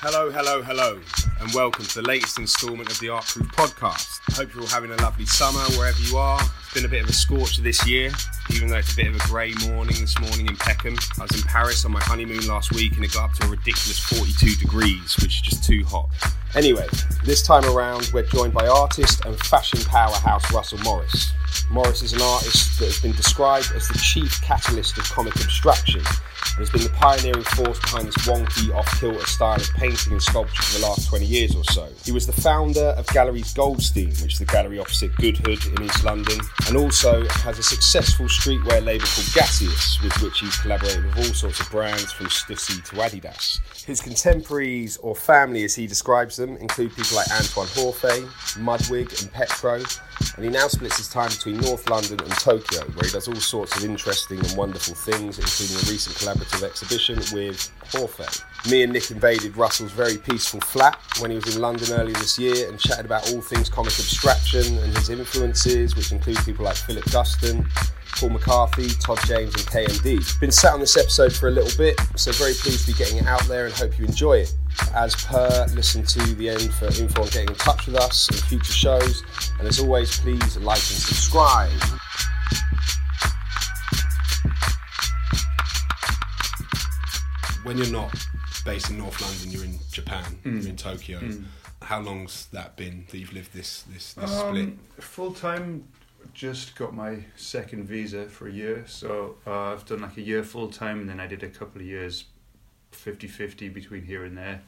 Hello, hello, hello, and welcome to the latest instalment of the Art Proof podcast. Hope you're all having a lovely summer wherever you are. It's been a bit of a scorcher this year, even though it's a bit of a grey morning this morning in Peckham. I was in Paris on my honeymoon last week and it got up to a ridiculous 42 degrees, which is just too hot. Anyway, this time around, we're joined by artist and fashion powerhouse Russell Morris. Morris is an artist that has been described as the chief catalyst of comic abstraction and has been the pioneering force behind this wonky, off-kilter style of painting and sculpture for the last 20 years or so. He was the founder of Galleries Goldstein, which is the gallery opposite Goodhood in East London, and also has a successful streetwear label called Gasius, with which he's collaborated with all sorts of brands from Stussy to Adidas. His contemporaries, or family as he describes them, include people like Antwan Horfee, Mudwig and Petro, and he now splits his time between North London and Tokyo, where he does all sorts of interesting and wonderful things, including a recent collaborative exhibition with Horfee. Me and Nick invaded Russell's very peaceful flat when he was in London earlier this year and chatted about all things comic abstraction and his influences, which include people like Philip Guston, Paul McCarthy, Todd James, and KMD. Been sat on this episode for a little bit, so very pleased to be getting it out there and hope you enjoy it. As per, listen to the end for info on getting in touch with us and future shows. And as always, please like and subscribe. When you're not based in North London, you're in Japan, you're in Tokyo. How long's that been that you've lived this this, this split? Um, full time, just got my second visa for a year. So uh, I've done like a year full time, and then I did a couple of years 50 50 between here and there.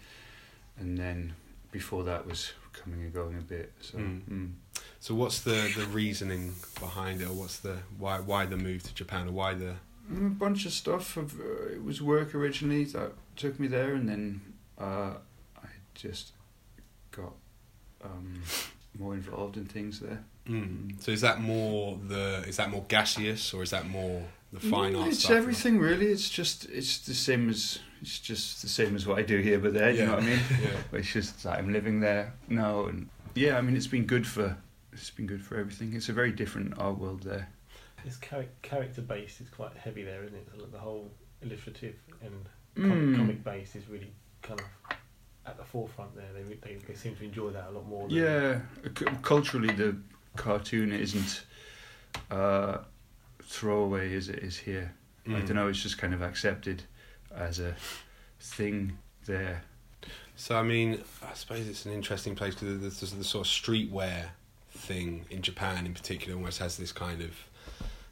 And then before that was coming and going a bit. So Mm. mm. So what's the, the reasoning behind it, or what's the why why the move to Japan, or why the Mm, a bunch of stuff. Of, uh, it was work originally that took me there, and then uh, I just got um, more involved in things there. Mm. So is that more the is that more Gasius or is that more the fine Mm, art It's everything really. It's just it's the same as it's just the same as what I do here, but there. You know what I mean? yeah. It's just that I'm living there now, and yeah, I mean it's been good for it's been good for everything. It's a very different art world there. It's char- character based. It's quite heavy there, isn't it? So like the whole illustrative and com- Mm. comic base is really kind of at the forefront there. They, they they seem to enjoy that a lot more. Than, Yeah, c- culturally the cartoon isn't uh, throwaway as it is here. I Mm. don't know. It's just kind of accepted as a thing there. So I mean, I suppose it's an interesting place because the, the, the sort of streetwear thing in Japan, in particular, almost has this kind of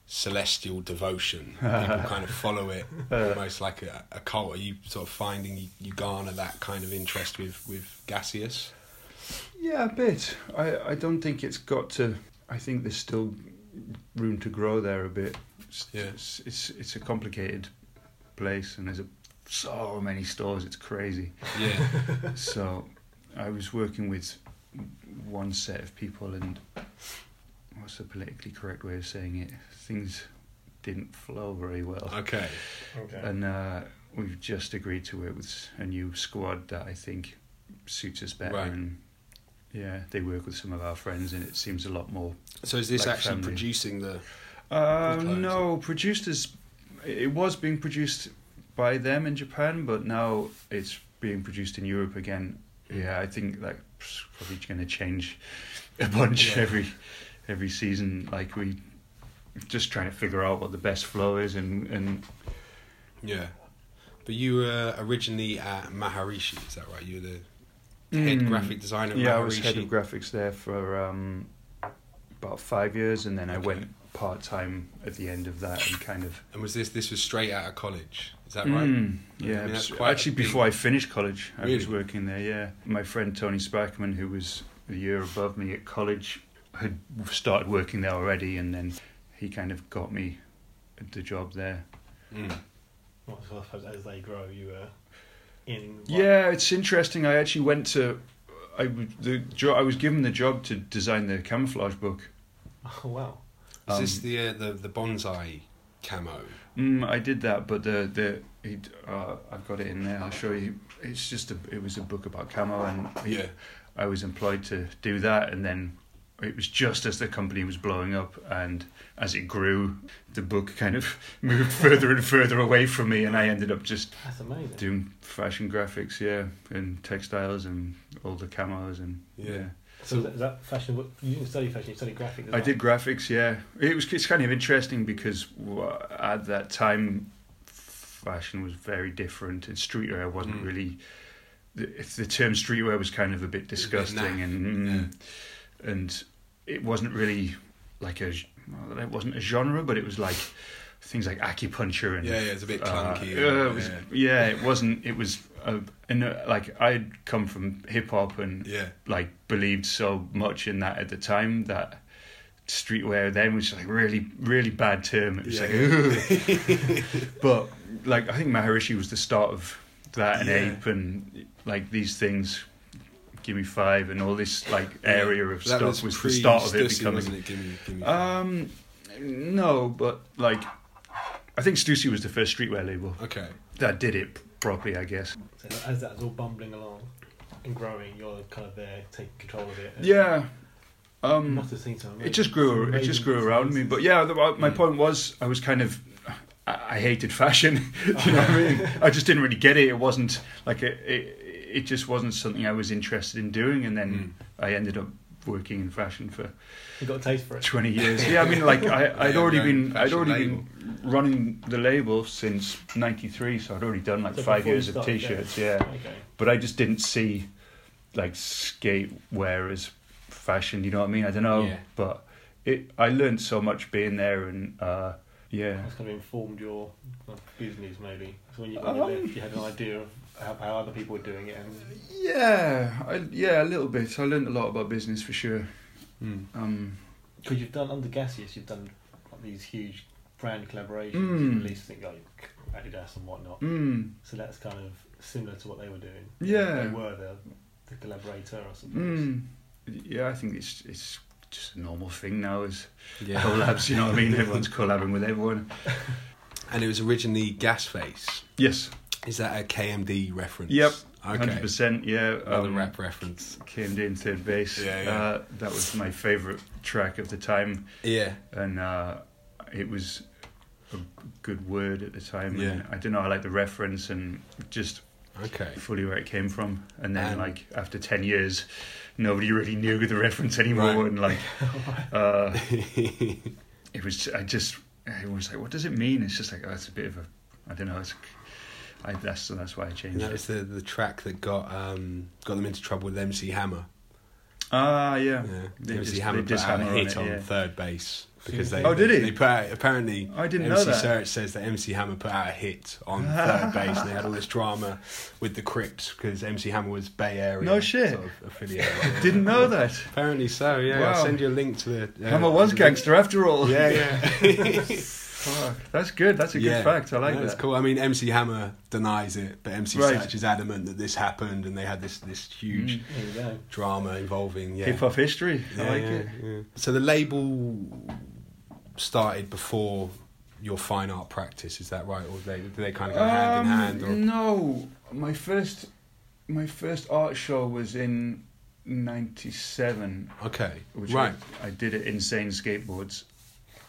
celestial devotion. People kind of follow it almost like a, a cult. Are you sort of finding you, you garner that kind of interest with with Gasius? Yeah, a bit. I, I don't think it's got to. I think there's still room to grow there a bit. It's, Yeah. it's, it's, it's a complicated place and there's a, so many stores, it's crazy. Yeah. so I was working with one set of people and what's the politically correct way of saying it? Things didn't flow very well. okay. Okay. And uh, we've just agreed to work with a new squad that I think suits us better. Right. And yeah, they work with some of our friends, and it seems a lot more. So is this Like actually family. producing the? Uh, clothes. no, produced as it was being produced by them in Japan, but now it's being produced in Europe again. Yeah, I think that's probably going to change a bunch Yeah. every every season. Like we just trying to figure out what the best flow is, and and Yeah. But you were originally at Maharishi, is that right? You were the head Mm. graphic designer Yeah, I was head of graphics there for um, about five years, and then I went part time at the end of that, and kind of. and was this this was straight out of college? Is that right? Mm, I yeah, mean, quite actually, big- before I finished college, I was working there. Yeah, my friend Tony Sparkman, who was a year above me at college, had started working there already, and then he kind of got me the job there. Mm. Well, I suppose as they grow, you were in. Yeah, it's interesting. I actually went to. I w- the jo- I was given the job to design the camouflage book. Oh wow. Is this Um, the uh, the the bonsai camo? Mm, I did that, but the the he, uh, I've got it in there. I'll show you. It's just a it was a book about camo, and Yeah. I was employed to do that, and then it was just as the company was blowing up, and as it grew, the book kind of moved further and further away from me, and I ended up just doing fashion graphics, yeah, and textiles and all the camos and Yeah. So is that fashion? what- You didn't study fashion. You studied graphics. I well? did graphics, yeah. It was it's kind of interesting because at that time, fashion was very different, and streetwear wasn't Mm. really. The, the term streetwear was kind of a bit It's a bit disgusting, naff, and it wasn't really like a well, it wasn't a genre, but it was like things like acupuncture and Yeah, yeah, it's a bit clunky. uh, and- it was, yeah. yeah. it wasn't. It was, uh, and uh, like I'd come from hip hop and yeah. like believed so much in that at the time that streetwear then was like really really bad term. It was Yeah, like, but like I think Maharishi was the start of that and ape and like these things. Give me five and all this like area of That stuff was, the start of it becoming. wasn't it? Give me, give me Um, no, but like I think Stussy was the first streetwear label okay. that did it properly, I guess. So as that's all bumbling along and growing, you're kind of there taking control of it. Yeah. Um, must have seen some. it just grew. It just grew around me. But yeah, the, uh, my Mm. point was, I was kind of, I, I hated fashion. You know what I mean? I just didn't really get it. It wasn't like it. It, it just wasn't something I was interested in doing. And then Mm. I ended up working in fashion for you got a taste for it. 20 years. Yeah, I mean, like I, I'd Yeah, already been, I'd already label. been running the label since '93, so I'd already done like So five years of t-shirts. Yeah, Okay. but I just didn't see like skate wear as fashion. You know what I mean? I don't know, Yeah. but it. I learned so much being there, and uh, yeah, That's kind of informed your business, maybe. So when you, when you Um, left, you had an idea of how, how other people were doing it, and yeah, I, yeah, a little bit. I learned a lot about business for sure. Mm. Um, because you've done under Gasius, you've done like, these huge brand collaborations, Mm. released things like Adidas and whatnot. mm, So that's kind of similar to what they were doing. Yeah. they were the, the collaborator, I suppose. mm. Yeah, I think it's it's just a normal thing now. Is Yeah. collabs. You know what I mean? Everyone's collabing with everyone. And it was originally Gas Gasface. Yes. Is that a KMD reference? Yep. Okay. Hundred percent. Yeah. Another um, rap reference. KMD in 3rd Bass. Yeah, yeah. Uh, that was my favourite track of the time, Yeah. and uh, it was a good word at the time. Yeah. And I don't know. I like the reference and just Okay. fully where it came from. And then, And- like after ten years, nobody really knew the reference anymore. Right. And like, uh, it was. I just. It was like, what does it mean? It's just like, oh, it's a bit of a. I don't know. It's. I, that's that's why I changed And that it. was the the track that got um got them into trouble with MC Hammer. Ah, yeah. Yeah. They MC just- Hammer they put out a hammer on hit it, on yeah. 3rd Bass because they Oh, did he? They put out, apparently I didn't MC know that. Search says that MC Hammer put out a hit on third base and they had all this drama with the Crypt because MC Hammer was Bay Area. No shit. Sort of affiliated. Didn't know that. Apparently so. Yeah. Wow. I'll send you a link to the. Uh, Hammer was the- gangster after all. Yeah, yeah. Fuck, that's good. That's a good fact. I like No, that. It's cool. I mean, MC Hammer denies it, but MC Right. Search is adamant that this happened, and they had this this huge Mm. There you go. drama involving yeah. Hip hop history. Yeah, I like yeah, it. yeah. So the label started before your fine art practice, is that right? Or they do they kind of go hand in Um, hand? Or No, my first, my first art show was in '97, okay, which right. I, I did at Insane Skateboards.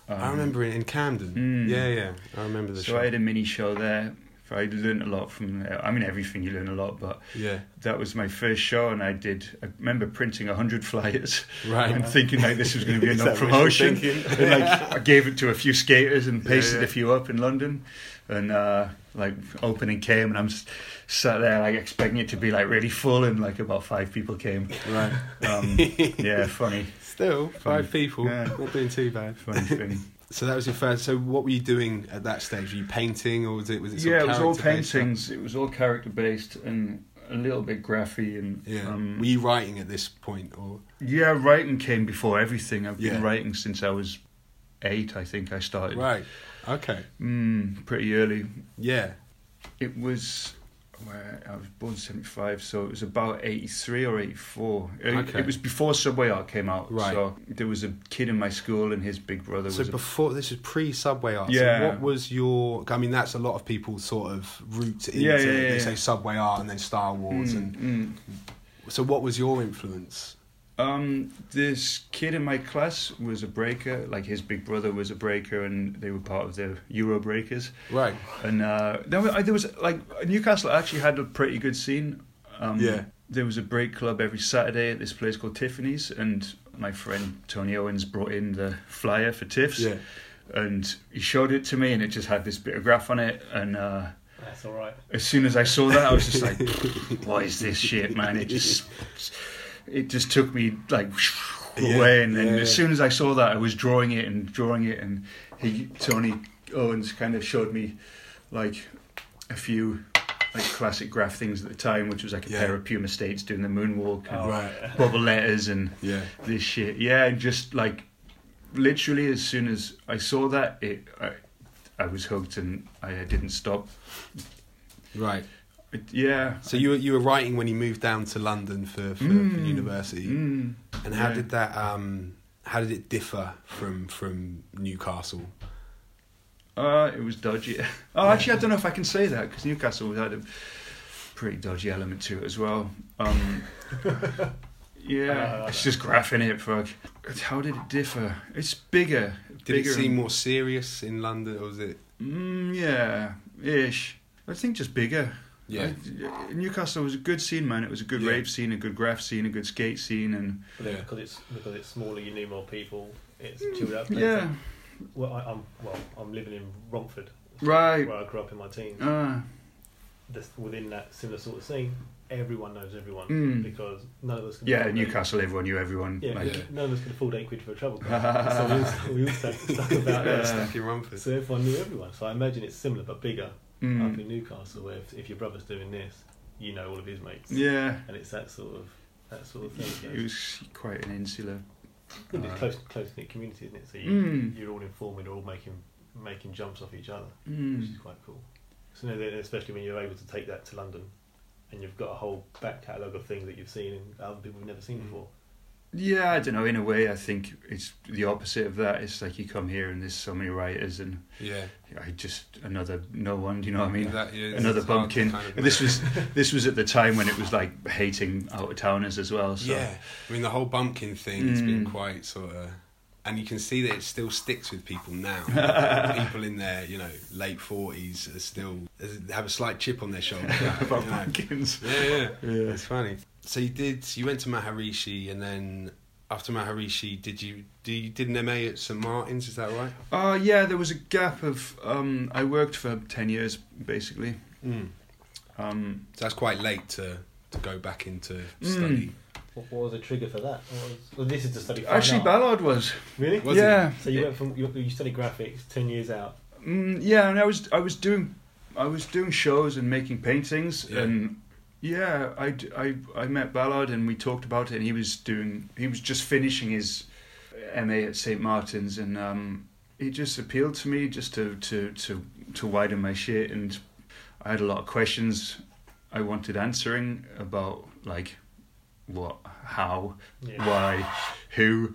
I Um, remember it in Camden. Mm. Yeah, yeah, I remember the So show. I had a mini show there. I learned a lot from. I mean, everything you learn a lot, but yeah, that was my first show, and I did. I remember printing hundred flyers right. and thinking like this was going to be enough that what you're promotion. and like I gave it to a few skaters and Yeah, pasted yeah. a few up in London, and uh, like opening came and I'm s- sat there like expecting it to be like really full and like about five people came. right. Um, yeah, funny, Still, five people. Yeah. Not doing too bad. funny thing. So that was your first. So what were you doing at that stage? Were you painting, or was it was it? yeah, it was all character-based paintings. It was all character based and a little bit graphy and Yeah. um, were you writing at this point, or yeah, writing came before everything. I've been Yeah. writing since I was eight. I think I started. right? Okay. Mm, pretty early. Yeah. It was where I was born seventy five, so it was about eighty three or eighty four. It, Okay. it was before Subway Art came out. Right. So there was a kid in my school, and his big brother So was. a, before this is pre Subway art. Yeah. So what was your? I mean, that's a lot of people's sort of route into. Yeah, yeah, it. They yeah, say. Subway art and then Star Wars. Mm, And mm. so, what was your influence? Um, this kid in my class was a breaker. Like his big brother was a breaker, and they were part of the Euro Breakers. Right. And uh, there, was, there was like Newcastle actually had a pretty good scene. Um, Yeah. There was a break club every Saturday at this place called Tiffany's, and my friend Tony Owens brought in the flyer for Tiffs, Yeah. and he showed it to me, and it just had this bit of graph on it, and. Uh, That's all right. as soon as I saw that, I was just like, "What is this shit, man?" It just, it just took me like Yeah, away. And then yeah, as yeah. soon as I saw that, I was drawing it and drawing it, and he, Tony Owens, kind of showed me like a few like classic graph things at the time, which was like a Yeah. pair of Puma States doing the moonwalk and Oh, Right. bubble letters and Yeah. this shit. Yeah, and just like literally as soon as I saw that, it I, I was hooked and I didn't stop. Right. It, yeah. So you were you were writing when you moved down to London for, for, for Mm. university, Mm. and how yeah. did that um how did it differ from from Newcastle? Uh, it was dodgy. Oh, actually, I don't know if I can say that because Newcastle had a pretty dodgy element to it as well. Um, yeah, it's just graphing it. Fuck. How did it differ? It's bigger. Did bigger it seem and- more serious in London, or was it? Mm, yeah, ish. I think just bigger. Yeah. I- Newcastle was a good scene, man. It was a good Yeah. rave scene, a good graph scene, a good skate scene, and Yeah. because it's because it's smaller, you need more people. It's chilled out. yeah, Well, I, I'm well. I'm living in Romford, right. where I grew up in my teens. Uh, This, within that similar sort of scene, everyone knows everyone Mm. because none of us. Can yeah, afford Newcastle, everyone knew everyone. Yeah, like, Yeah. none of us could afford eight quid for a travel card. so we all, we all stuck, stuck about Yeah. there. Stuck in Romford. So everyone knew everyone. So I imagine it's similar but bigger mm, up in Newcastle, where if, if your brother's doing this, you know all of his mates. yeah, And it's that sort of that sort of thing. it was quite an insular. It's uh, close, close knit community, isn't it? So you, Mm. you're all informed, you're all making making jumps off each other, which Mm, is quite cool. So you know, especially when you're able to take that to London, and you've got a whole back catalogue of things that you've seen and other people have never seen Mm. before. Yeah, I don't know. In a way, I think it's the opposite of that. It's like you come here and there's so many writers, and Yeah. I just another no one. Do you know what I mean? That- yeah, Another bumpkin. kind of- This was this was at the time when it was like hating out of towners as well. So. Yeah, I mean the whole bumpkin thing has been Mm. quite sort of, and you can see that it still sticks with people now. people in their you know late forties are still have a slight chip on their shoulder. About you know. pumpkins. Yeah, yeah, Yeah. it's funny. So you did. You went to Maharishi, and then after Maharishi, did you do you did an MA at St Martin's? Is that right? Uh, yeah, there was a gap of. Um, I worked for 10 years, basically. Mm. Um, So that's quite late to to go back into Mm. study. What, what was the trigger for that? Was, well, this is the study. fine actually, art. Ballard was. really. Was yeah. So you went from you, you studied graphics, ten years out. Mm, yeah, and I was I was doing I was doing shows and making paintings Yeah. and yeah, I, I, I met Ballard and we talked about it and he was doing he was just finishing his MA at St Martin's and um, it just appealed to me just to, to, to, to widen my shit and I had a lot of questions I wanted answering about like what, how, Yeah. why, who.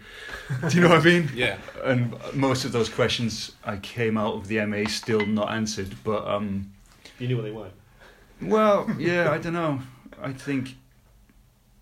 Do you know what I mean? Yeah. and most of those questions I came out of the MA still not answered. But um, You knew what they weren't. Well, yeah, I don't know. I think,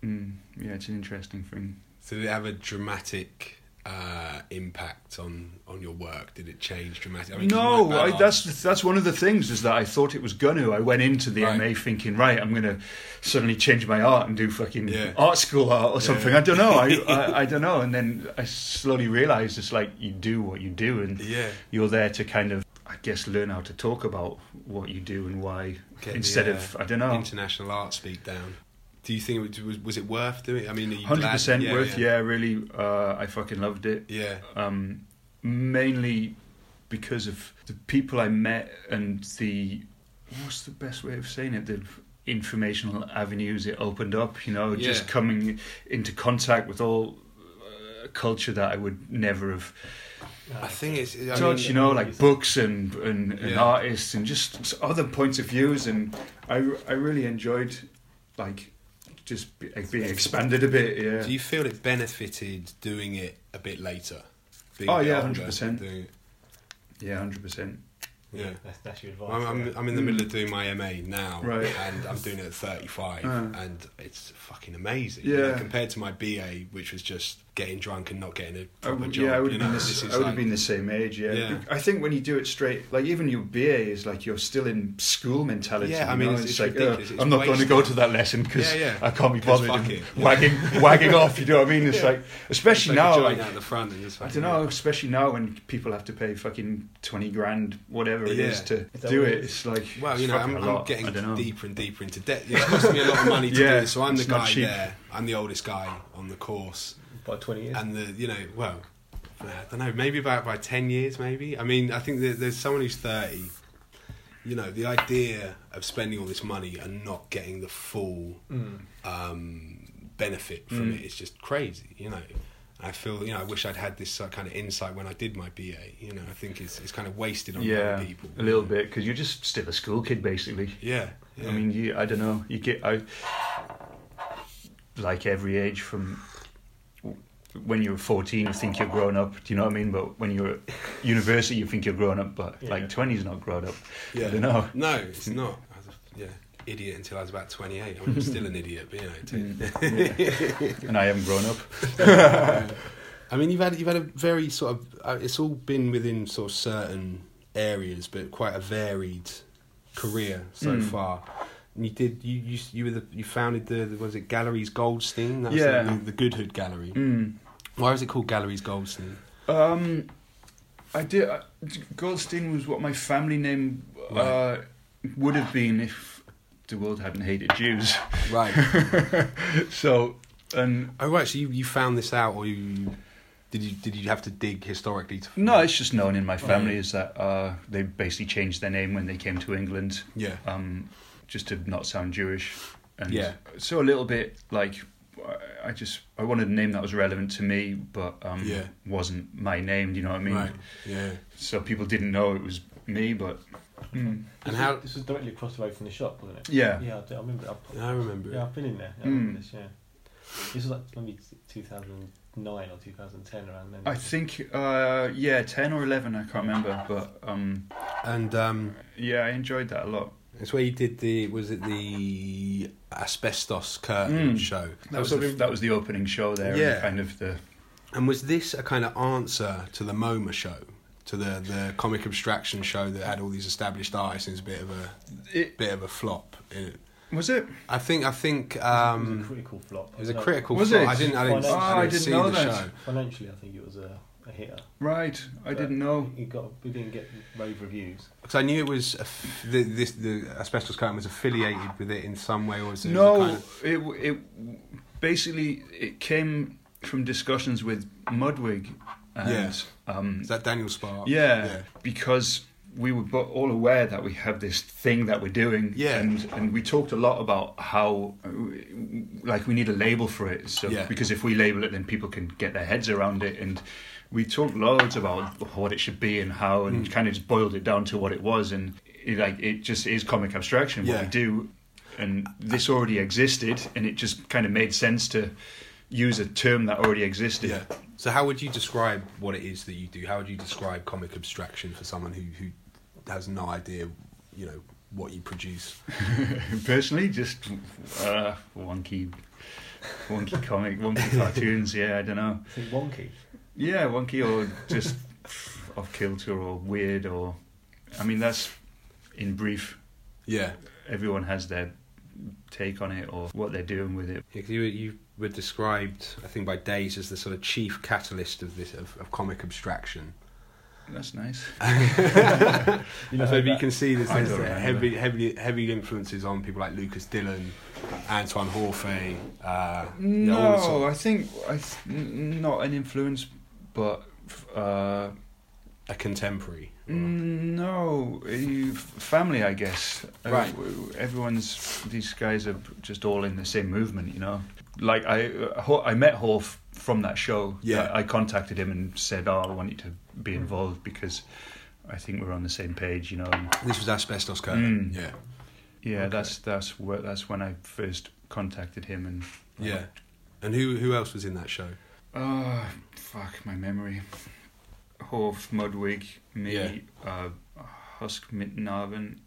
mm, yeah, it's an interesting thing. So did it have a dramatic uh, impact on, on your work? Did it change dramatically? I mean, no, I, that's that's one of the things is that I thought it was gonna. I went into the Right. MA thinking, right, I'm gonna suddenly change my art and do fucking Yeah. art school art or something. Yeah. I don't know. I, I I don't know. And then I slowly realised it's like you do what you do, and yeah. you're there to kind of, I guess, learn how to talk about what you do and why, Get instead the, uh, of I don't know. international art speak down. Do you think it was, was it worth doing? I mean, Hundred percent worth, yeah. Really, uh, I fucking loved it. Yeah. Um, mainly because of the people I met and the what's the best way of saying it? The informational avenues it opened up. You know, just Yeah. coming into contact with all uh, culture that I would never have I think it's. I touched. mean, you know, like books and and, and Yeah. artists and just other points of views. And I I really enjoyed like just be, like being expanded a bit. Yeah. Do you feel it benefited doing it a bit later? Being Oh, yeah, 100%. Yeah, hundred percent. Yeah. That's, that's your advice. I'm, I'm. I'm in the middle of doing my MA now, Right. and I'm doing it at 35, Uh. and it's fucking amazing. Yeah. You know, compared to my BA, which was just getting drunk and not getting a proper would, job. yeah, I would have know, been, this I would like- have been the same age. Yeah. Yeah. I think when you do it straight, like even your BA is like you're still in school mentality. Yeah, I mean, know? it's- it's like uh, It's I'm not going to go to that lesson because Yeah, yeah. I can't be bothered. Wagging, wagging off. You know what I mean? It's like, especially a now. Like, out the front and just I don't know, especially now when people have to pay fucking twenty grand, whatever it Yeah. is, to Is do it. it is? Like Well, you know, I'm, a I'm getting I don't know. deeper and deeper into debt. Yeah, It's costing me a lot of money to Yeah, do this, so I'm the guy cheap. there. I'm the oldest guy on the course, by 20 years. and the you know, well, I don't know, maybe about by ten years, maybe. I mean, I think that there's someone who's thirty. You know, the idea of spending all this money and not getting the full Mm. um, benefit from Mm. it is just crazy. You know, I feel you know I wish I'd had this uh, kind of insight when I did my BA. You know, I think it's it's kind of wasted on Yeah, other people. a little bit because you're just still a school kid, basically. Yeah, yeah. I mean, you, I don't know. You get, I like every age from when you're 14, you think you're grown up. Do you know what I mean? But when you're at university, you think you're grown up. But Yeah. like 20 is not grown up. yeah. I don't know. No, it's not. I was a, yeah, idiot until I was about 28. I'm still an idiot, but you know. Mm. and I haven't grown up. I mean, you've had you've had a very sort of. Uh, it's all been within sort of certain areas, but quite a varied career so Mm. far. And you did you you you were the you founded the, the was it Galleries Goldstein? That Yeah. the, the, Good Hood Gallery. Mm. Why is it called Galleries Goldstein? Um, I did. Uh, Goldstein was what my family name uh, would have been if the world hadn't hated Jews. Right. so, and oh right. So you, you found this out, or you did you did you have to dig historically to? no, it's just known in my family is that uh, they basically changed their name when they came to England, Yeah. um, just to not sound Jewish. And Yeah. So a little bit like. I just I wanted a name that was relevant to me, but um, Yeah. wasn't my name. Do you know what I mean? right. Yeah. So people didn't know it was me, but mm. And This how- This was directly across the road from the shop, wasn't it? yeah, Yeah, I, do, I remember. I've, I remember. yeah, it. I've been in there. I Mm. remember this, yeah. This was like maybe 2009 or 2010 around then. I think uh, yeah, ten or eleven, I can't remember, but um, And um, yeah, I enjoyed that a lot. it's where you did the was it the asbestos curtain Mm. show? That was the- the, that was the opening show there. Yeah. and kind of the And was this a kind of answer to the MoMA show, to the the comic abstraction show that had all these established artists and it's a bit of a it bit of a flop? It- was it. I think I think it was a um, critical flop. it was a critical Was flop. it? I didn't I didn't, Oh, I I didn't, I didn't see know the that. show. Financially, I think it was a, a hitter. Right, I But didn't know. It got we didn't get rave reviews. Because I knew it was a f- the, this the asbestos curtain was affiliated with it in some way, or was it? was No, it kind of- it it basically it came from discussions with Mudwig and Yeah. um, is that Daniel Spark? Yeah, because we were all aware that we have this thing that we're doing. Yeah. and and we talked a lot about how, uh, like, we need a label for it. So Yeah. because if we label it, then people can get their heads around it. And we talked loads about what it should be and how, and Mm. kind of just boiled it down to what it was. And it, like, it just is comic abstraction what Yeah. we do. And this already existed, and it just kind of made sense to use a term that already existed. Yeah. So how would you describe what it is that you do? How would you describe comic abstraction for someone who who has no idea, you know, what you produce? Personally, just uh, wonky, wonky comic, wonky cartoons. Yeah, I don't know. I think wonky. Yeah, wonky or just off kilter or weird or. I mean, that's in brief. Yeah. Everyone has their take on it or what they're doing with it. You, you were described, I think, by Dazed as the sort of chief catalyst of this of, of comic abstraction. That's nice. You know, so you can see there's, there's heavy, heavy, heavy influences on people like Lucas Dillon, Antwan Horfee. Uh, you know, No, I think I th- not an influence, but uh, a contemporary. No, eh, family, I guess. Uh, Right. everyone's these guys are just all in the same movement, you know. Like I, uh, I met Horf from that show. Yeah. I, I contacted him and said, "Oh, I want you to be involved because I think we're on the same page," you know. And This was asbestos curtain. Mm. Yeah. yeah, Okay. that's that's where, that's when I first contacted him and. Yeah. And who who else was in that show? Oh, fuck my memory. Horf, Mudwig, me, Yeah. uh, Husk Mit Navn.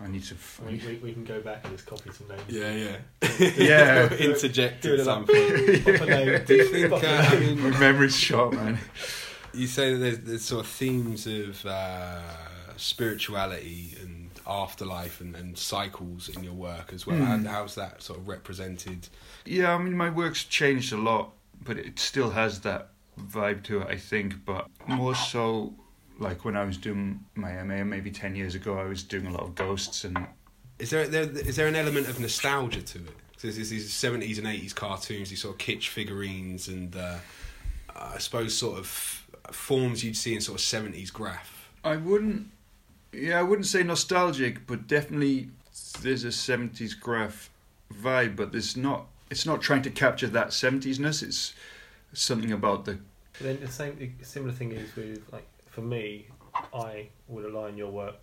I need to. f- We, we, we can go back and just copy some names. Yeah, yeah. Yeah. Interject Do at it some point. Pop a name. Do you think? Uh, I name. mean, My memory's short, man. you say that there's, there's sort of themes of uh, spirituality and afterlife and, and cycles in your work as well. Mm. How, how's that sort of represented? Yeah, I mean, my work's changed a lot, but it still has that vibe to it, I think. But more so, like when I was doing my MA, maybe 10 years ago, I was doing a lot of ghosts and. Is there, there is there an element of nostalgia to it? So there's these seventies and eighties cartoons, these sort of kitsch figurines, and uh, I suppose sort of forms you'd see in sort of seventies graph. I wouldn't. Yeah, I wouldn't say nostalgic, but definitely there's a 70s graph vibe, but there's not. It's not trying to capture that 70s-ness. It's something about the. But then the same the similar thing is with like for me, I would align your work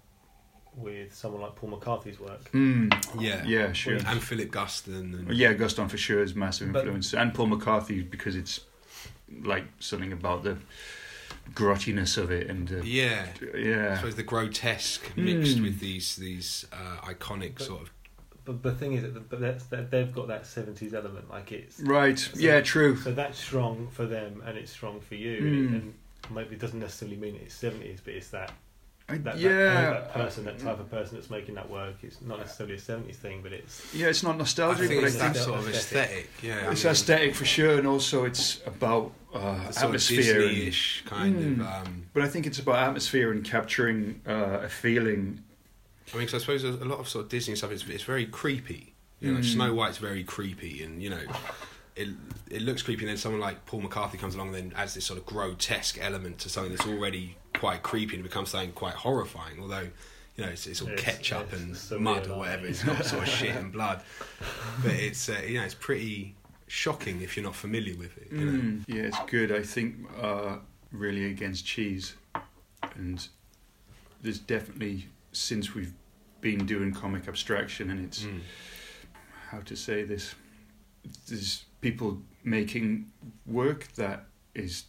with someone like Paul McCarthy's work. Mm, Yeah, yeah, sure. And Philip Guston and Yeah, Guston for sure is massive But- influence, and Paul McCarthy because it's like something about the grottiness of it, and uh, yeah. I yeah, suppose the grotesque mixed Mm. with these these uh, iconic But- sort of But the thing is that but that's, that they've got that seventies element, like it's right, yeah, true. so that's strong for them and it's strong for you, Mm. and maybe it doesn't necessarily mean it's seventies, but it's that I, that, yeah, that, that person, that type of person that's making that work. It's not necessarily a seventies thing, but it's yeah, it's not I nostalgic, think but it's that sort of aesthetic. aesthetic. Yeah, I it's mean, aesthetic for sure, and also it's about uh, the sort of atmosphere. Disney-ish kind Mm. of. Um, but I think it's about atmosphere and capturing uh, a feeling. I mean, 'cause I suppose a a lot of sort of Disney stuff is it's very creepy. You know, like Mm. Snow White's very creepy, and you know, it it looks creepy. And then someone like Paul McCarthy comes along and then adds this sort of grotesque element to something that's already quite creepy, and becomes something quite horrifying. Although, you know, it's, it's all It's- ketchup it's and surreal, mud or whatever. It's not sort of shit and blood, but it's uh, you know, it's pretty shocking if you're not familiar with it. You know? Mm, yeah, it's good. I think uh, really against cheese, and there's definitely since we've been doing comic abstraction, and it's Mm. how to say this. There's people making work that is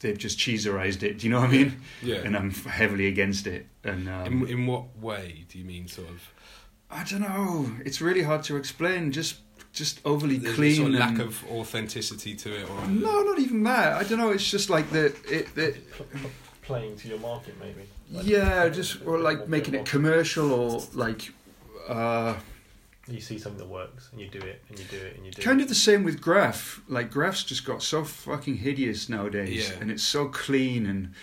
they've just cheeserized it. Do you know what I mean? Yeah. And I'm heavily against it. And um, in in what way do you mean sort of? I don't know. It's really hard to explain. Just just overly There's clean. sort of lack of authenticity to it, or No, not even that. I don't know. It's just like the it. the pl- pl- playing to your market, maybe. Like- yeah, just or like making it commercial or like. Uh, You see something that works, and you do it, and you do it, and you do it. kind it. of the same with graph. Like graph's just got so fucking hideous nowadays, Yeah. and it's so clean and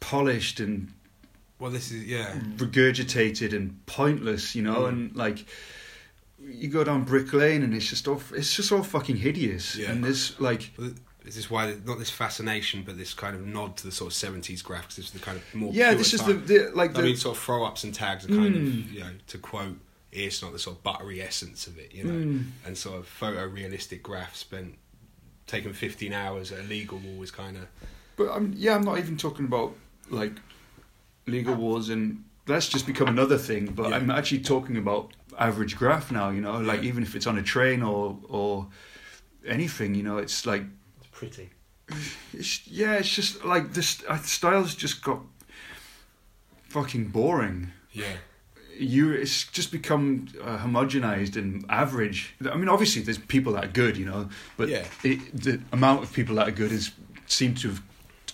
polished and well, this is yeah. regurgitated and pointless, you know. Mm. And like, you go down Brick Lane, and it's just all it's just all fucking hideous. Yeah. And there's like, Is this why not this fascination, but this kind of nod to the sort of seventies graphics? This is the kind of more yeah, pure this is type. the, the like I the mean, sort of throw ups and tags are kind Mm. of you know to quote it's not the sort of buttery essence of it, you know, Mm. and sort of photorealistic graphs spent taking fifteen hours at a legal war is kind of But I'm yeah, I'm not even talking about like legal wars and that's just become another thing. But Yeah. I'm actually talking about average graph now. You know, like Yeah. even if it's on a train or or anything, you know, it's like It's pretty. it's, yeah, it's just like this uh, style's just got fucking boring. yeah. You, it's just become uh, homogenized and average. I mean, obviously, there's people that are good, you know, but Yeah. it, the amount of people that are good is seem to have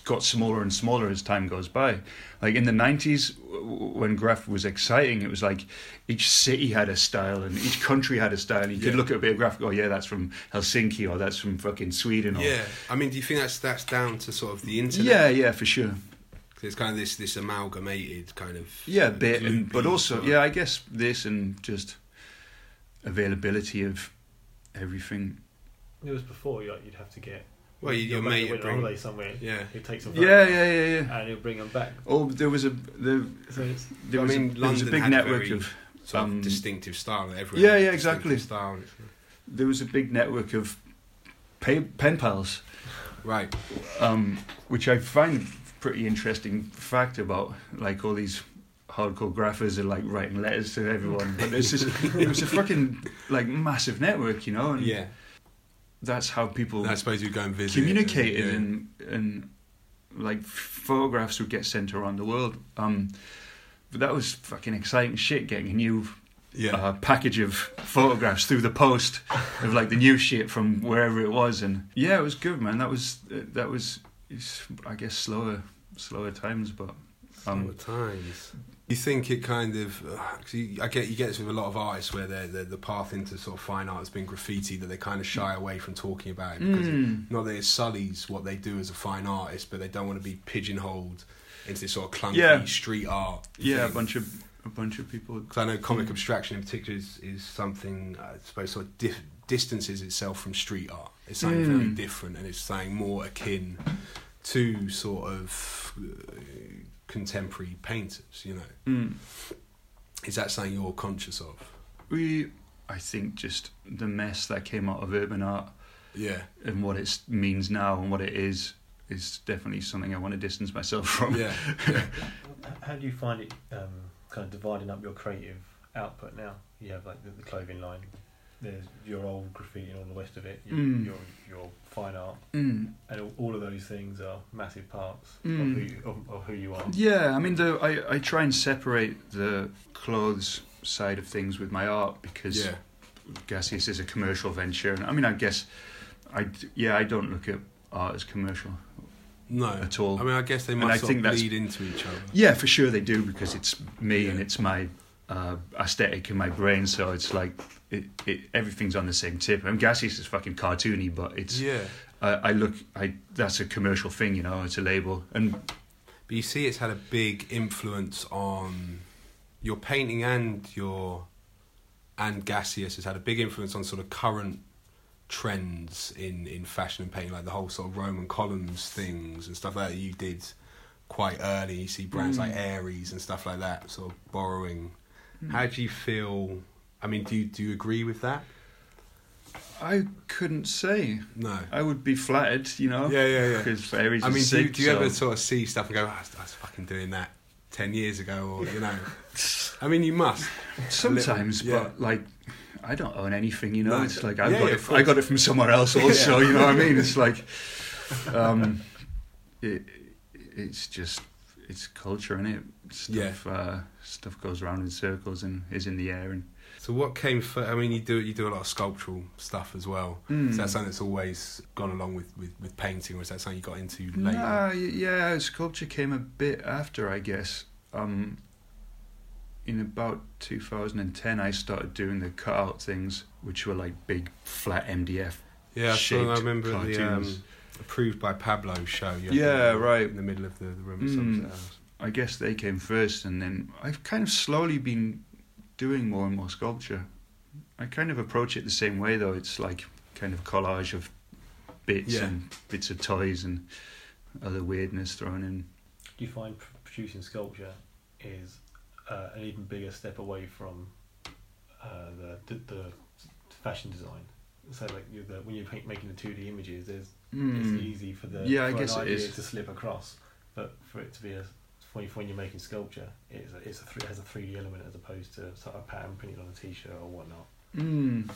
got smaller and smaller as time goes by. Like in the '90s, w- when graph was exciting, it was like each city had a style and each country had a style. You Yeah. could look at a bit of graph, go, "Yeah, that's from Helsinki, or that's from fucking Sweden." Or, Yeah, I mean, do you think that's that's down to sort of the internet? yeah, yeah, for sure. 'Cause it's kind of this this amalgamated kind of Yeah, a sort of bit, and, but also, sort yeah, I guess this and just availability of everything. It was before like, you'd have to get. Well, you- you'd your go back mate would win a bring- holiday somewhere. yeah. He'd take some. Yeah, yeah, yeah, yeah. And he'll bring them back. Oh, there was a there, So there I was, mean, a, there was a big had a network very- of sort of um, distinctive style. Everyone Yeah, yeah, exactly. Style. there was a big network of pay, pen pals, Right. um, which I find pretty interesting fact about like all these hardcore graphers are like writing letters to everyone, but it's just it was a fucking like massive network, you know, and Yeah. that's how people And I suppose you go and visit. communicated yeah. and and like photographs would get sent around the world. Um, but that was fucking exciting shit. Getting a new Yeah. uh, package of photographs through the post of like the new shit from wherever it was, and yeah, it was good, man. That was that was, it's, I guess, slower slower times, but um, At times. You think it kind of? Uh, 'cause you, I get you get this with a lot of artists where they're, they're, the path into sort of fine art has been graffiti that they kind of shy away from talking about it because Mm. not that it sullies what they do as a fine artist, but they don't want to be pigeonholed into this sort of clunky Yeah. street art. yeah, a bunch of a bunch of people. Because I know comic Mm. abstraction in particular is, is something I suppose sort of dif- distances itself from street art. It's something very Mm. different, and it's something more akin to sort of uh, contemporary painters. You know, Mm. is that something you're conscious of? We, I think, just the mess that came out of urban art Yeah, and what it means now and what it is is definitely something I want to distance myself from. yeah, yeah. How do you find it um, kind of dividing up your creative output now? You have like the, the clothing line, there's your old graffiti and all the rest of it, your, Mm. your, your fine art, Mm. and all, all of those things are massive parts Mm. of, who you, of, of who you are. Yeah, I mean, the, I I try and separate the clothes side of things with my art because yeah. Gasius is a commercial venture. And I mean, I guess I yeah, I don't look at art as commercial No, at all. I mean, I guess they And must I sort think of that's- bleed into each other. Yeah, for sure they do because it's me and it's my uh, aesthetic in my brain. So it's like it, it everything's on the same tip. And Gasius is fucking cartoony, but it's Yeah, I, I look I that's a commercial thing, you know. It's a label, and but you see, it's had a big influence on your painting and your and Gasius has had a big influence on sort of current trends in in fashion and painting, like the whole sort of Roman columns things and stuff like that. You did quite early. You see brands Mm. like Aries and stuff like that, sort of borrowing. How do you feel? I mean, do you, do you agree with that? I couldn't say. No. I would be flattered, you know. Yeah, yeah, yeah. Because Aries I mean, do, you- sick, do you so- ever sort of see stuff and go, oh, I, was, I was fucking doing that ten years ago, or you know? I mean, you must. Sometimes, little- yeah. but like, I don't own anything. You know, No. it's like I Yeah, got yeah, it. of I got it from somewhere else. Also, you know what I mean? It's like, um, it, it's just it's culture, and it stuff. Uh, stuff goes around in circles and is in the air. And So what came first? I mean, you do you do a lot of sculptural stuff as well. Mm. Is that something that's always gone along with, with, with painting, or is that something you got into later? Nah, yeah, sculpture came a bit after, I guess. Um, in about 2010, I started doing the cutout things, which were like big flat MDF. yeah, I, I remember the um, cartoons. Approved by Pablo show. You Yeah, the- right. In the middle of the, the room at Mm. Somerset I guess they came first, and then I've kind of slowly been doing more and more sculpture. I kind of approach it the same way, though. It's like kind of collage of bits Yeah. and bits of toys and other weirdness thrown in. Do you find producing sculpture is uh, an even bigger step away from uh, the, the the fashion design? So like you the, when you're paint, making the two D images, there's it's Mm. easy for the Yeah, I guess an it idea is. to slip across, but for it to be a when, when you're making sculpture, it's a, it's a three, it has a three D element as opposed to sort of a pattern printed on a T-shirt or whatnot. Mm.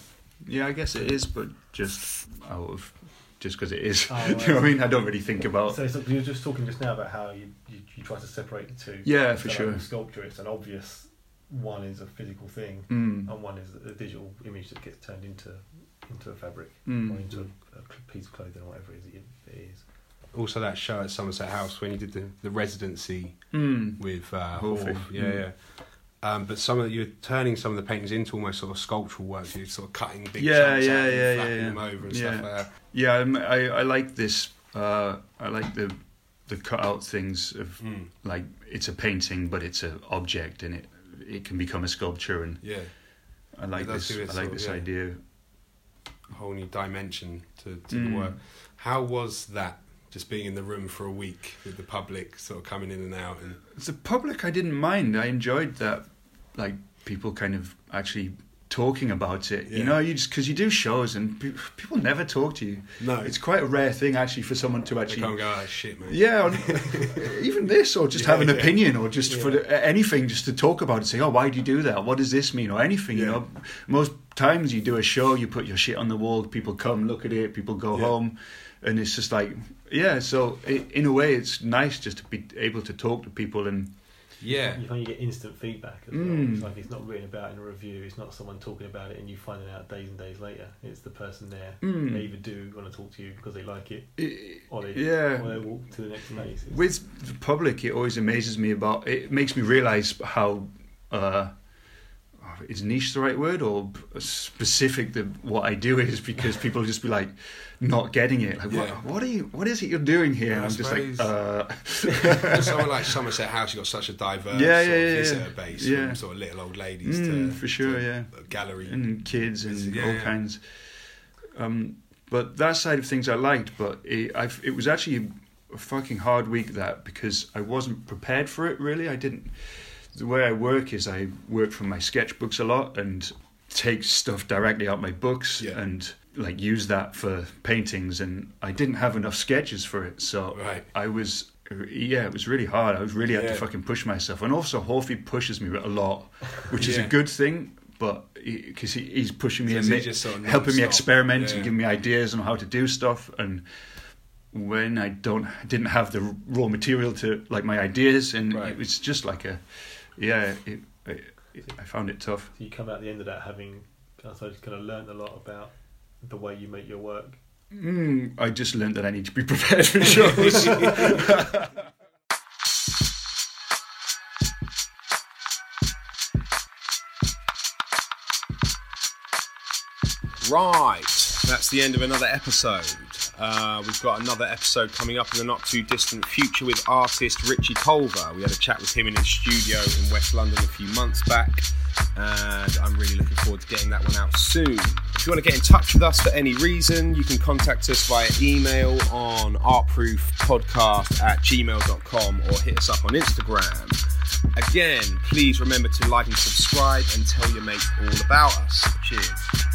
Yeah, I guess it is, but just out of just because it is. Oh, Do you know what I mean? I don't really think about. So, so you were just talking just now about how you, you, you try to separate the two. Yeah, for So, like, sure. sculpture, it's an obvious one is a physical thing, Mm. and one is a digital image that gets turned into into a fabric Mm. or into a, a piece of clothing or whatever it is. It, it is. Also, that show at Somerset House when you did the, the residency Mm. with uh, Horfee. Horth. Yeah, Mm. yeah. Um, but some of the, you're turning some of the paintings into almost sort of sculptural works. You're sort of cutting big Yeah, chunks yeah, out and yeah, flapping yeah, them yeah. over and Yeah. stuff like that. Yeah, I'm- I I like this. Uh, I like the the cutout things of Mm. like it's a painting, but it's an object, and it it can become a sculpture, and Yeah, I like this. I sort like of- this yeah. idea. Whole new dimension to, to Mm. the work. How was that? Just being in the room for a week with the public, sort of coming in and out, and The public, I didn't mind. I enjoyed that, like people kind of actually talking about it. Yeah. You know, you just because you do shows and pe- people never talk to you. no, It's quite a rare thing actually for someone to they actually can't go, oh shit, man. Yeah, even this, or just Yeah, have an yeah. opinion, or just for the, anything, just to talk about it. Say, oh, why do you do that? What does this mean? Or anything, you know. Most times you do a show, you put your shit on the wall, people come look at it, people go home, and it's just like, yeah. So in a way, it's nice just to be able to talk to people and Yeah. You find you get instant feedback as well. Mm. It's like it's not written about in a review. It's not someone talking about it and you finding out days and days later. It's the person there. Mm. They either do want to talk to you because they like it, It- or they yeah. or they walk to the next place. It's- with the public, it always amazes me about. It makes me realise how uh, is niche the right word or specific that what I do is because people just be like not getting it. Like, Yeah. what, what are you? What is it you're doing here? And I I'm just like, uh, Somewhere like Somerset House, you've got such a diverse Yeah, yeah, yeah, visitor yeah. base Yeah. from sort of little old ladies Mm, to for sure, to yeah. gallery. and kids and Yeah, all yeah. kinds. Um, but that side of things I liked, but it, I've, it was actually a fucking hard week that because I wasn't prepared for it. Really, I didn't. The way I work is I work from my sketchbooks a lot and take stuff directly out my books Yeah. and like use that for paintings. And I didn't have enough sketches for it, so Right. I was. Yeah, it was really hard. I was really had to fucking push myself, and also Horfee pushes me a lot, which is a good thing. But because he, he's pushing me and he just sort of helping me experiment Yeah. and giving me ideas on how to do stuff and when I don't didn't have the raw material to like my ideas and Right. it was just like a yeah it, it, it, I found it tough So you come out the end of that having, I suppose, kind of learned a lot about the way you make your work. mm, I just learned that I need to be prepared for shows Right, that's the end of another episode. Uh, we've got another episode coming up in the not too distant future with artist Richie Culver. We had a chat with him in his studio in West London a few months back, and I'm really looking forward to getting that one out soon. If you want to get in touch with us for any reason, you can contact us via email on artproofpodcast at gmail.com or hit us up on Instagram. Again, please remember to like and subscribe and tell your mates all about us. Cheers.